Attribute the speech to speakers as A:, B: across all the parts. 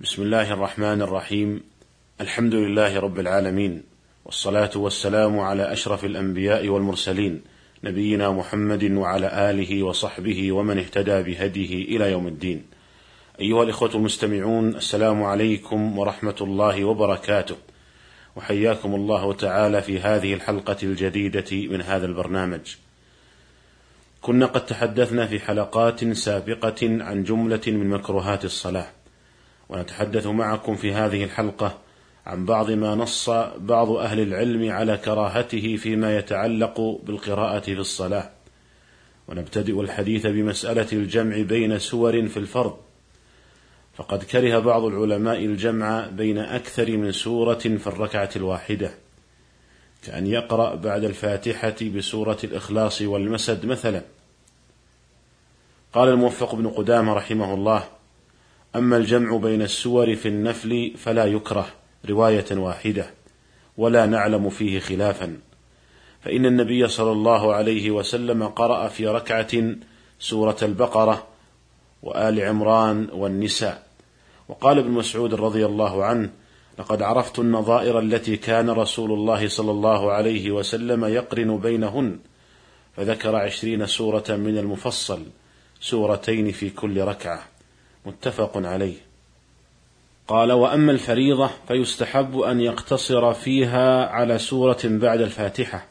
A: بسم الله الرحمن الرحيم. الحمد لله رب العالمين والصلاة والسلام على أشرف الأنبياء والمرسلين نبينا محمد وعلى آله وصحبه ومن اهتدى بهديه إلى يوم الدين. أيها الإخوة المستمعون السلام عليكم ورحمة الله وبركاته. وحياكم الله تعالى في هذه الحلقة الجديدة من هذا البرنامج. كنا قد تحدثنا في حلقات سابقة عن جملة من مكروهات الصلاة. ونتحدث معكم في هذه الحلقة عن بعض ما نص بعض أهل العلم على كراهته فيما يتعلق بالقراءة في الصلاة. ونبتدئ الحديث بمسألة الجمع بين سور في الفرض. فقد كره بعض العلماء الجمع بين أكثر من سورة في الركعة الواحدة كأن يقرأ بعد الفاتحة بسورة الإخلاص والمسد مثلا. قال الموفق بن قدامة رحمه الله أما الجمع بين السور في النفل فلا يكره رواية واحدة ولا نعلم فيه خلافا. فإن النبي صلى الله عليه وسلم قرأ في ركعة سورة البقرة وآل عمران والنساء. وقال ابن مسعود رضي الله عنه لقد عرفت النظائر التي كان رسول الله صلى الله عليه وسلم يقرن بينهن فذكر عشرين سورة من المفصل سورتين في كل ركعة. متفق عليه. قال وأما الفريضة فيستحب أن يقتصر فيها على سورة بعد الفاتحة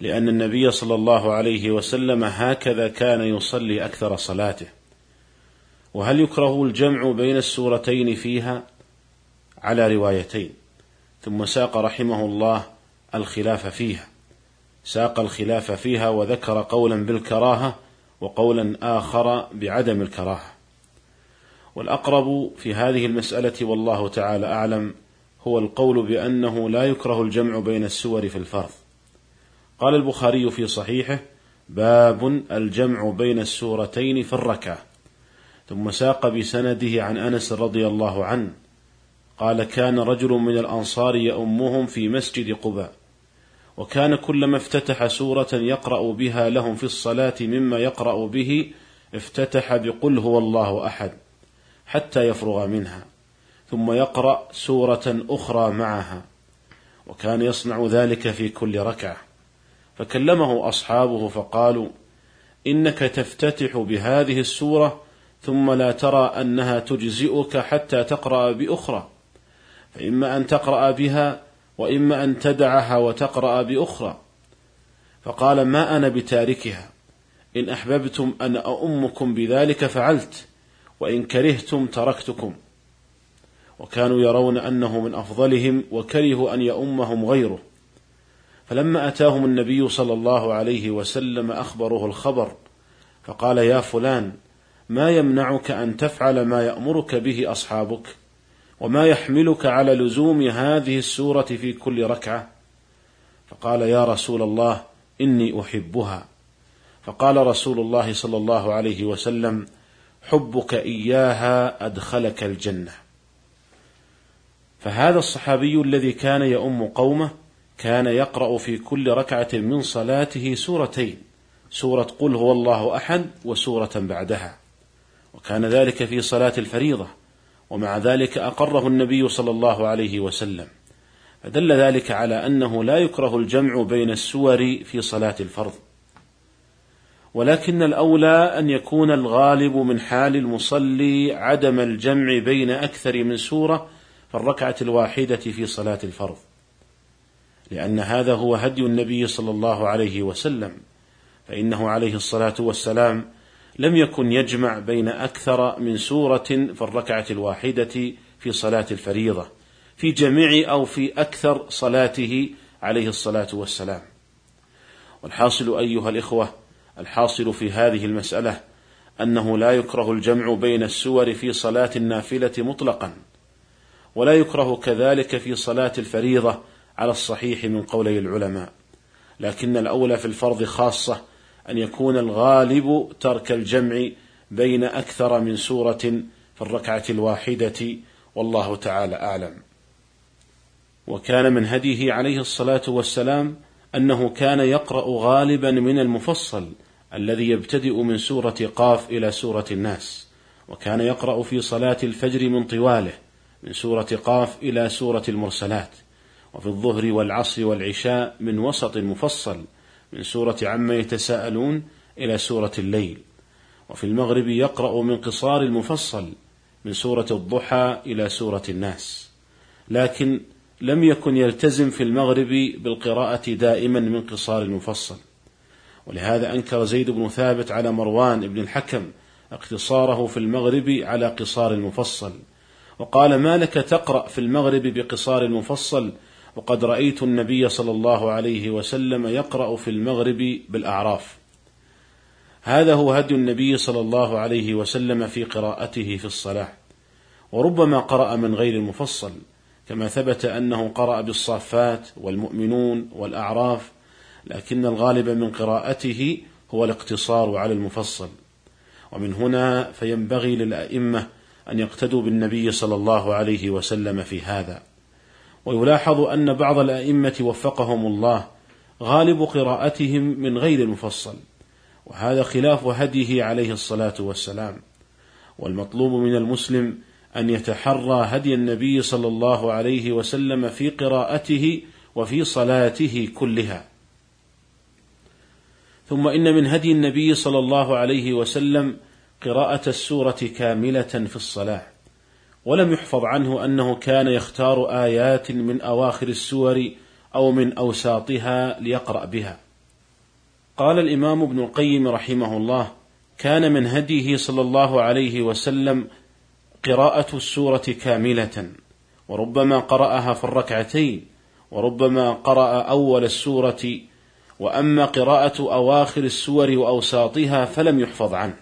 A: لأن النبي صلى الله عليه وسلم هكذا كان يصلي أكثر صلاته. وهل يكره الجمع بين السورتين فيها؟ على روايتين. ثم ساق رحمه الله الخلاف فيها. ساق الخلاف فيها وذكر قولا بالكراهة وقولا آخر بعدم الكراهة. والأقرب في هذه المسألة والله تعالى أعلم هو القول بأنه لا يكره الجمع بين السور في الفرض. قال البخاري في صحيحه: باب الجمع بين السورتين في الركعة. ثم ساق بسنده عن أنس رضي الله عنه قال: كان رجل من الأنصار يؤمهم في مسجد قباء. وكان كلما افتتح سورة يقرأ بها لهم في الصلاة مما يقرأ به افتتح بقل هو الله أحد حتى يفرغ منها ثم يقرأ سورة أخرى معها وكان يصنع ذلك في كل ركعة. فكلمه أصحابه فقالوا إنك تفتتح بهذه السورة ثم لا ترى أنها تجزئك حتى تقرأ بأخرى. فإما أن تقرأ بها وإما أن تدعها وتقرأ بأخرى. فقال ما أنا بتاركها إن أحببتم أن أؤمكم بذلك فعلت. وإن كرهتم تركتكم. وكانوا يرون أنه من أفضلهم وكرهوا أن يؤمهم غيره. فلما أتاهم النبي صلى الله عليه وسلم أخبره الخبر فقال يا فلان ما يمنعك أن تفعل ما يأمرك به أصحابك؟ وما يحملك على لزوم هذه السورة في كل ركعة؟ فقال يا رسول الله إني أحبها. فقال رسول الله صلى الله عليه وسلم حبك إياها أدخلك الجنة. فهذا الصحابي الذي كان يؤم قومه كان يقرأ في كل ركعة من صلاته سورتين سورة قل هو الله أحد وسورة بعدها. وكان ذلك في صلاة الفريضة ومع ذلك أقره النبي صلى الله عليه وسلم. فدل ذلك على أنه لا يكره الجمع بين السور في صلاة الفرض. ولكن الأولى أن يكون الغالب من حال المصلي عدم الجمع بين أكثر من سورة في الركعة الواحدة في صلاة الفرض. لأن هذا هو هدي النبي صلى الله عليه وسلم فإنه عليه الصلاة والسلام لم يكن يجمع بين أكثر من سورة في الركعة الواحدة في صلاة الفريضة في جميع أو في أكثر صلاته عليه الصلاة والسلام. والحاصل أيها الإخوة الحاصل في هذه المسألة أنه لا يكره الجمع بين السور في صلاة النافلة مطلقا ولا يكره كذلك في صلاة الفريضة على الصحيح من قولي العلماء. لكن الأولى في الفرض خاصة أن يكون الغالب ترك الجمع بين أكثر من سورة في الركعة الواحدة والله تعالى أعلم. وكان من هديه عليه الصلاة والسلام أنه كان يقرأ غالبا من المفصل الذي يبتدئ من سورة قاف إلى سورة الناس وكان يقرأ في صلاة الفجر من طواله من سورة قاف إلى سورة المرسلات وفي الظهر والعصر والعشاء من وسط مفصل من سورة عما يتساءلون إلى سورة الليل وفي المغرب يقرأ من قصار المفصل من سورة الضحى إلى سورة الناس لكن لم يكن يلتزم في المغرب بالقراءة دائما من قصار المفصل. ولهذا أنكر زيد بن ثابت على مروان بن الحكم اقتصاره في المغرب على قصار المفصل وقال ما لك تقرأ في المغرب بقصار المفصل وقد رأيت النبي صلى الله عليه وسلم يقرأ في المغرب بالأعراف. هذا هو هدي النبي صلى الله عليه وسلم في قراءته في الصلاة. وربما قرأ من غير المفصل كما ثبت أنه قرأ بالصافات والمؤمنون والأعراف لكن الغالب من قراءته هو الاقتصار على المفصل. ومن هنا فينبغي للأئمة أن يقتدوا بالنبي صلى الله عليه وسلم في هذا. ويلاحظ أن بعض الأئمة وفقهم الله غالب قراءتهم من غير المفصل وهذا خلاف هديه عليه الصلاة والسلام. والمطلوب من المسلم أن يتحرى هدي النبي صلى الله عليه وسلم في قراءته وفي صلاته كلها. ثم إن من هدي النبي صلى الله عليه وسلم قراءة السورة كاملة في الصلاة ولم يحفظ عنه أنه كان يختار آيات من أواخر السور أو من أوساطها ليقرأ بها. قال الإمام ابن القيم رحمه الله كان من هديه صلى الله عليه وسلم قراءة السورة كاملة وربما قرأها في الركعتين وربما قرأ أول السورة وأما قراءة أواخر السور وأوساطها فلم يحفظ عنه.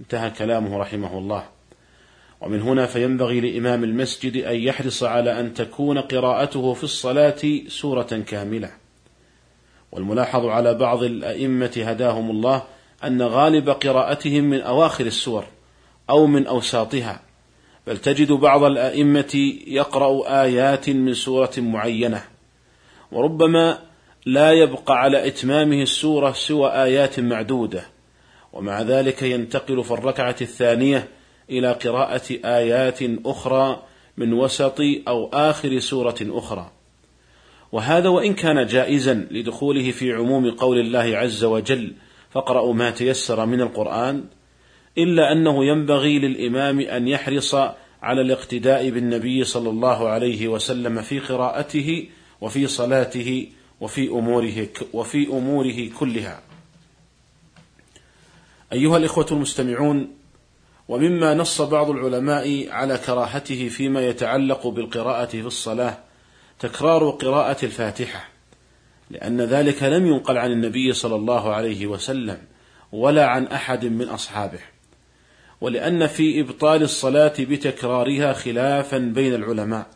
A: انتهى كلامه رحمه الله. ومن هنا فينبغي لإمام المسجد أن يحرص على أن تكون قراءته في الصلاة سورة كاملة. والملاحظ على بعض الأئمة هداهم الله أن غالب قراءتهم من أواخر السور أو من أوساطها. بل تجد بعض الأئمة يقرأ آيات من سورة معينة. وربما لا يبقى على إتمامه السورة سوى آيات معدودة. ومع ذلك ينتقل في الركعة الثانية إلى قراءة آيات أخرى من وسط أو آخر سورة أخرى. وهذا وإن كان جائزا لدخوله في عموم قول الله عز وجل فاقرأوا ما تيسر من القرآن إلا أنه ينبغي للإمام أن يحرص على الاقتداء بالنبي صلى الله عليه وسلم في قراءته وفي صلاته وفي أموره وفي أموره كلها. أيها الإخوة المستمعون، ومما نص بعض العلماء على كراهته فيما يتعلق بالقراءة في الصلاة تكرار قراءة الفاتحة، لأن ذلك لم ينقل عن النبي صلى الله عليه وسلم ولا عن أحد من أصحابه. ولأن في إبطال الصلاة بتكرارها خلافا بين العلماء.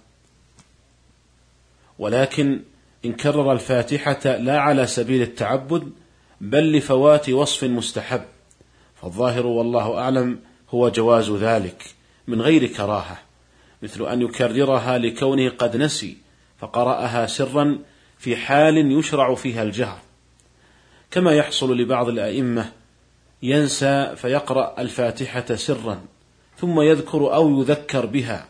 A: ولكن إن كرر الفاتحة لا على سبيل التعبد بل لفوات وصف مستحب. فالظاهر والله أعلم هو جواز ذلك من غير كراهة مثل أن يكررها لكونه قد نسي فقرأها سرا في حال يشرع فيها الجهر. كما يحصل لبعض الأئمة ينسى فيقرأ الفاتحة سرا ثم يذكر أو يذكر بها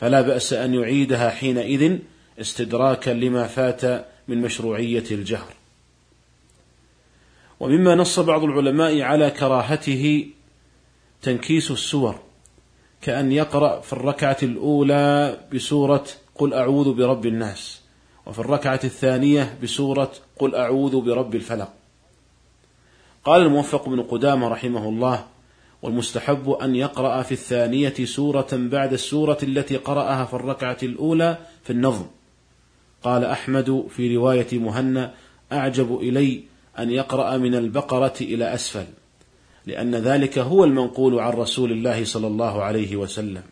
A: فلا بأس أن يعيدها حينئذ استدراكا لما فات من مشروعية الجهر. ومما نص بعض العلماء على كراهته تنكيس السور كأن يقرأ في الركعة الأولى بسورة قل أعوذ برب الناس وفي الركعة الثانية بسورة قل أعوذ برب الفلق. قال الموفق بن قدامة رحمه الله: والمستحب أن يقرأ في الثانية سورة بعد السورة التي قرأها في الركعة الأولى في النظم، قال أحمد في رواية مهنا أعجب إلي أن يقرأ من البقرة إلى أسفل لأن ذلك هو المنقول عن رسول الله صلى الله عليه وسلم.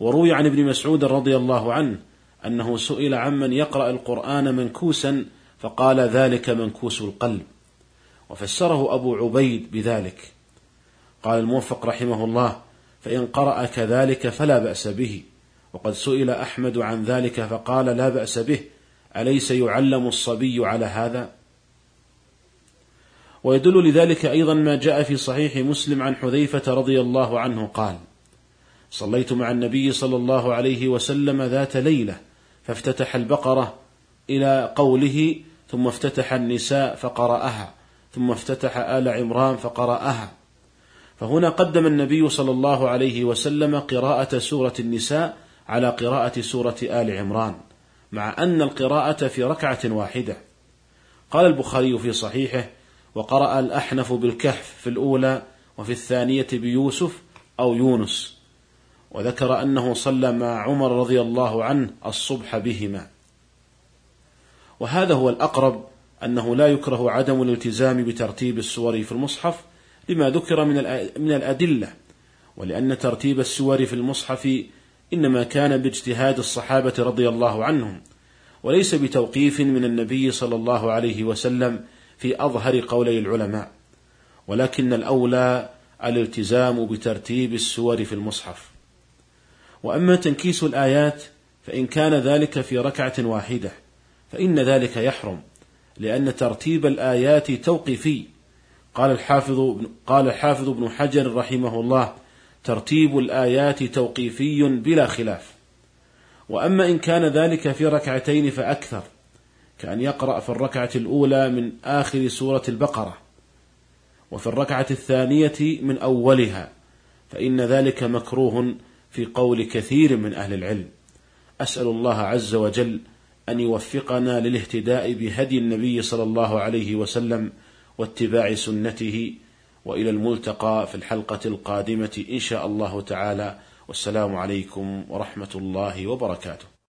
A: وروي عن ابن مسعود رضي الله عنه أنه سئل عمن يقرأ القرآن منكوسا فقال ذلك منكوس القلب. وفسره أبو عبيد بذلك. قال الموفق رحمه الله فإن قرأ كذلك فلا بأس به. وقد سئل أحمد عن ذلك فقال لا بأس به أليس يعلم الصبي على هذا؟ ويدل لذلك أيضا ما جاء في صحيح مسلم عن حذيفة رضي الله عنه قال صليت مع النبي صلى الله عليه وسلم ذات ليلة فافتتح البقرة إلى قوله ثم افتتح النساء فقرأها ثم افتتح آل عمران فقرأها فهنا قدم النبي صلى الله عليه وسلم قراءة سورة النساء على قراءة سورة آل عمران مع أن القراءة في ركعة واحدة. قال البخاري في صحيحه وقرأ الأحنف بالكهف في الأولى وفي الثانية بيوسف أو يونس وذكر أنه صلى مع عمر رضي الله عنه الصبح بهما. وهذا هو الأقرب أنه لا يكره عدم الالتزام بترتيب السور في المصحف لما ذكر من من الأدلة ولأن ترتيب السور في المصحف إنما كان باجتهاد الصحابة رضي الله عنهم وليس بتوقيف من النبي صلى الله عليه وسلم في أظهر قولي العلماء ولكن الأولى الالتزام بترتيب السور في المصحف. وأما تنكيس الآيات فإن كان ذلك في ركعة واحدة فإن ذلك يحرم لأن ترتيب الآيات توقيفي. قال الحافظ قال الحافظ ابن حجر رحمه الله ترتيب الآيات توقيفي بلا خلاف. وأما إن كان ذلك في ركعتين فأكثر كأن يقرأ في الركعة الأولى من آخر سورة البقرة وفي الركعة الثانية من أولها فإن ذلك مكروه في قول كثير من أهل العلم. أسأل الله عز وجل أن يوفقنا للاهتداء بهدي النبي صلى الله عليه وسلم واتباع سنته وإلى الملتقى في الحلقة القادمة إن شاء الله تعالى. والسلام عليكم ورحمة الله وبركاته.